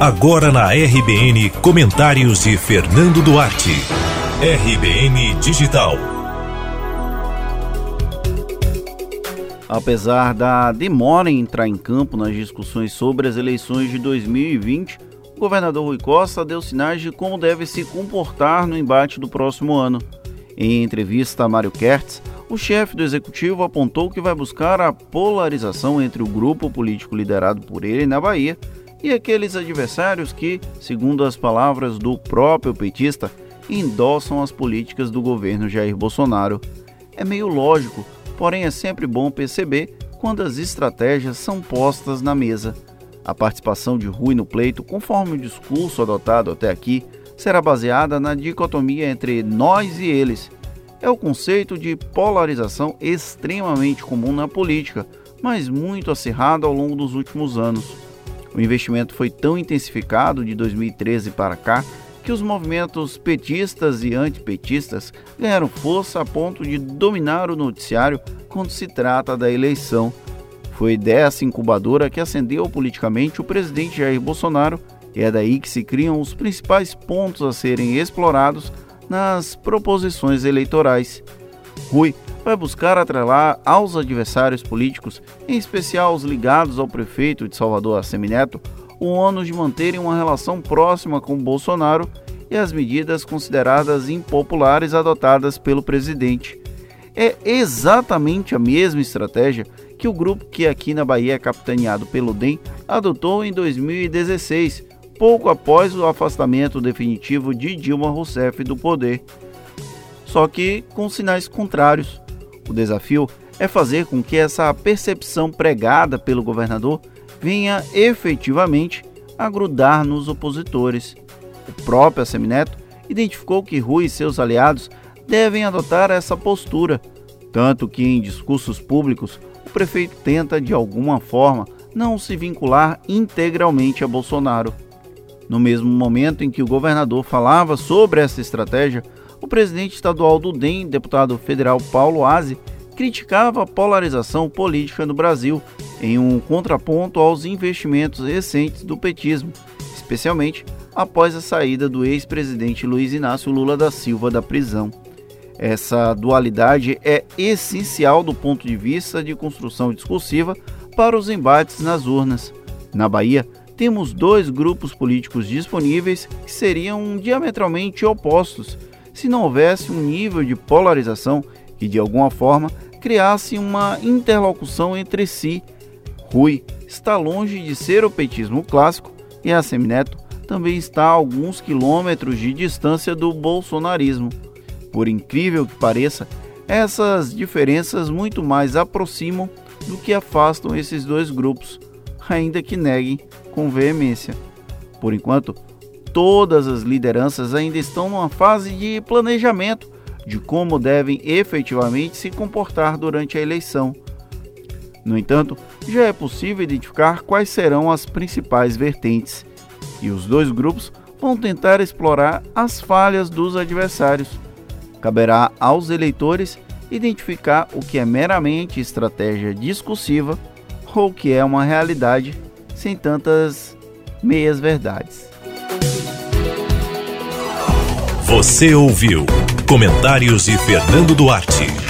Agora na RBN, comentários de Fernando Duarte. RBN Digital. Apesar da demora em entrar em campo nas discussões sobre as eleições de 2020, o governador Rui Costa deu sinais de como deve se comportar no embate do próximo ano. Em entrevista a Mário Kertz, o chefe do executivo apontou que vai buscar a polarização entre o grupo político liderado por ele na Bahia e aqueles adversários que, segundo as palavras do próprio petista, endossam as políticas do governo Jair Bolsonaro. É meio lógico, porém é sempre bom perceber quando as estratégias são postas na mesa. A participação de Rui no pleito, conforme o discurso adotado até aqui, será baseada na dicotomia entre nós e eles. É o conceito de polarização extremamente comum na política, mas muito acirrado ao longo dos últimos anos. O investimento foi tão intensificado de 2013 para cá que os movimentos petistas e antipetistas ganharam força a ponto de dominar o noticiário quando se trata da eleição. Foi dessa incubadora que ascendeu politicamente o presidente Jair Bolsonaro e é daí que se criam os principais pontos a serem explorados nas proposições eleitorais. Rui vai buscar atrelar aos adversários políticos, em especial os ligados ao prefeito de Salvador, Semineto, o ônus de manterem uma relação próxima com Bolsonaro e as medidas consideradas impopulares adotadas pelo presidente. É exatamente a mesma estratégia que o grupo que aqui na Bahia é capitaneado pelo DEM adotou em 2016, pouco após o afastamento definitivo de Dilma Rousseff do poder. Só que com sinais contrários. O desafio é fazer com que essa percepção pregada pelo governador venha efetivamente a grudar nos opositores. O próprio Assemineto identificou que Rui e seus aliados devem adotar essa postura, tanto que em discursos públicos o prefeito tenta de alguma forma não se vincular integralmente a Bolsonaro. No mesmo momento em que o governador falava sobre essa estratégia, o presidente estadual do DEM, deputado federal Paulo Aze, criticava a polarização política no Brasil, em um contraponto aos investimentos recentes do petismo, especialmente após a saída do ex-presidente Luiz Inácio Lula da Silva da prisão. Essa dualidade é essencial do ponto de vista de construção discursiva para os embates nas urnas. Na Bahia, temos dois grupos políticos disponíveis que seriam diametralmente opostos se não houvesse um nível de polarização que, de alguma forma, criasse uma interlocução entre si. Rui está longe de ser o petismo clássico e a Semineto também está a alguns quilômetros de distância do bolsonarismo. Por incrível que pareça, essas diferenças muito mais aproximam do que afastam esses dois grupos, ainda que neguem com veemência. Por enquanto, todas as lideranças ainda estão numa fase de planejamento de como devem efetivamente se comportar durante a eleição. No entanto, já é possível identificar quais serão as principais vertentes, e os dois grupos vão tentar explorar as falhas dos adversários. Caberá aos eleitores identificar o que é meramente estratégia discursiva ou que é uma realidade sem tantas meias verdades. Você ouviu Comentários de Fernando Duarte.